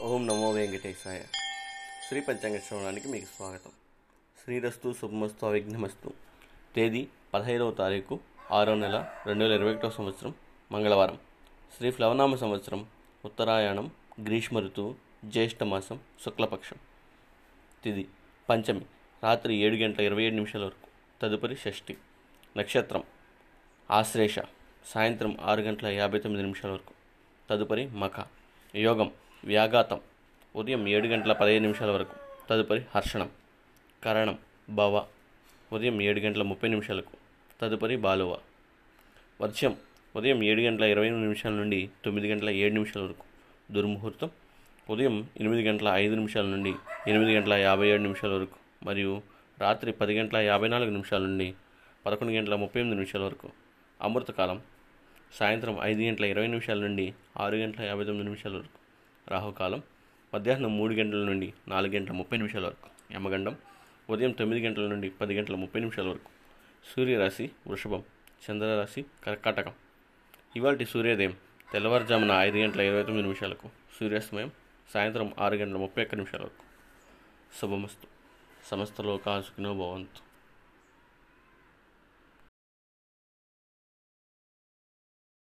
ఓం నమో వెంకటేశాయ. శ్రీ పంచాంగ శ్రవణానికి మీకు స్వాగతం. శ్రీరస్తు శుభమస్తు అవిఘ్నమస్తు. తేదీ పదహైదవ తారీఖు ఆరో నెల రెండు వేల ఇరవై ఒకటో సంవత్సరం మంగళవారం. శ్రీ ఫ్లవనామ సంవత్సరం ఉత్తరాయణం గ్రీష్మ ఋతువు జ్యేష్ఠమాసం శుక్లపక్షం. తిది పంచమి రాత్రి ఏడు గంటల ఇరవై ఏడు నిమిషాల వరకు. తదుపరి షష్ఠి నక్షత్రం ఆశ్లేష సాయంత్రం ఆరు గంటల యాభై తొమ్మిది నిమిషాల వరకు. తదుపరి మఖ యోగం వ్యాఘాతం. ఉదయం ఏడు గంటల పదిహేను నిమిషాల వరకు. తదుపరి హర్షణం. కరణం. భవ. ఉదయం ఏడు గంటల ముప్పై నిమిషాలకు. తదుపరి బాలువ. వర్షం. ఉదయం ఏడు గంటల ఇరవై ఎనిమిది నిమిషాల నుండి తొమ్మిది గంటల ఏడు నిమిషాల వరకు. దుర్ముహూర్తం. ఉదయం ఎనిమిది గంటల ఐదు నిమిషాల నుండి ఎనిమిది గంటల యాభై ఏడు నిమిషాల వరకు మరియు రాత్రి పది గంటల యాభై నాలుగు నిమిషాల నుండి పదకొండు గంటల ముప్పై ఎనిమిది నిమిషాల వరకు. అమృతకాలం. సాయంత్రం ఐదు గంటల ఇరవై నిమిషాల నుండి ఆరు గంటల యాభై తొమ్మిది నిమిషాల వరకు. రాహుకాలం మధ్యాహ్నం మూడు గంటల నుండి నాలుగు గంటల ముప్పై నిమిషాల వరకు యమగండం ఉదయం తొమ్మిది గంటల నుండి పది గంటల ముప్పై నిమిషాల వరకు సూర్యరాశి వృషభం చంద్రరాశి కర్కాటకం. ఇవాటి సూర్యోదయం తెల్లవారుజామున ఐదు గంటల ఇరవై తొమ్మిది నిమిషాలకు సూర్యాస్తమయం సాయంత్రం ఆరు గంటల ముప్పై ఒక్క నిమిషాల వరకు. శుభమస్తు. సమస్త లోకాసుకునో భవంతు.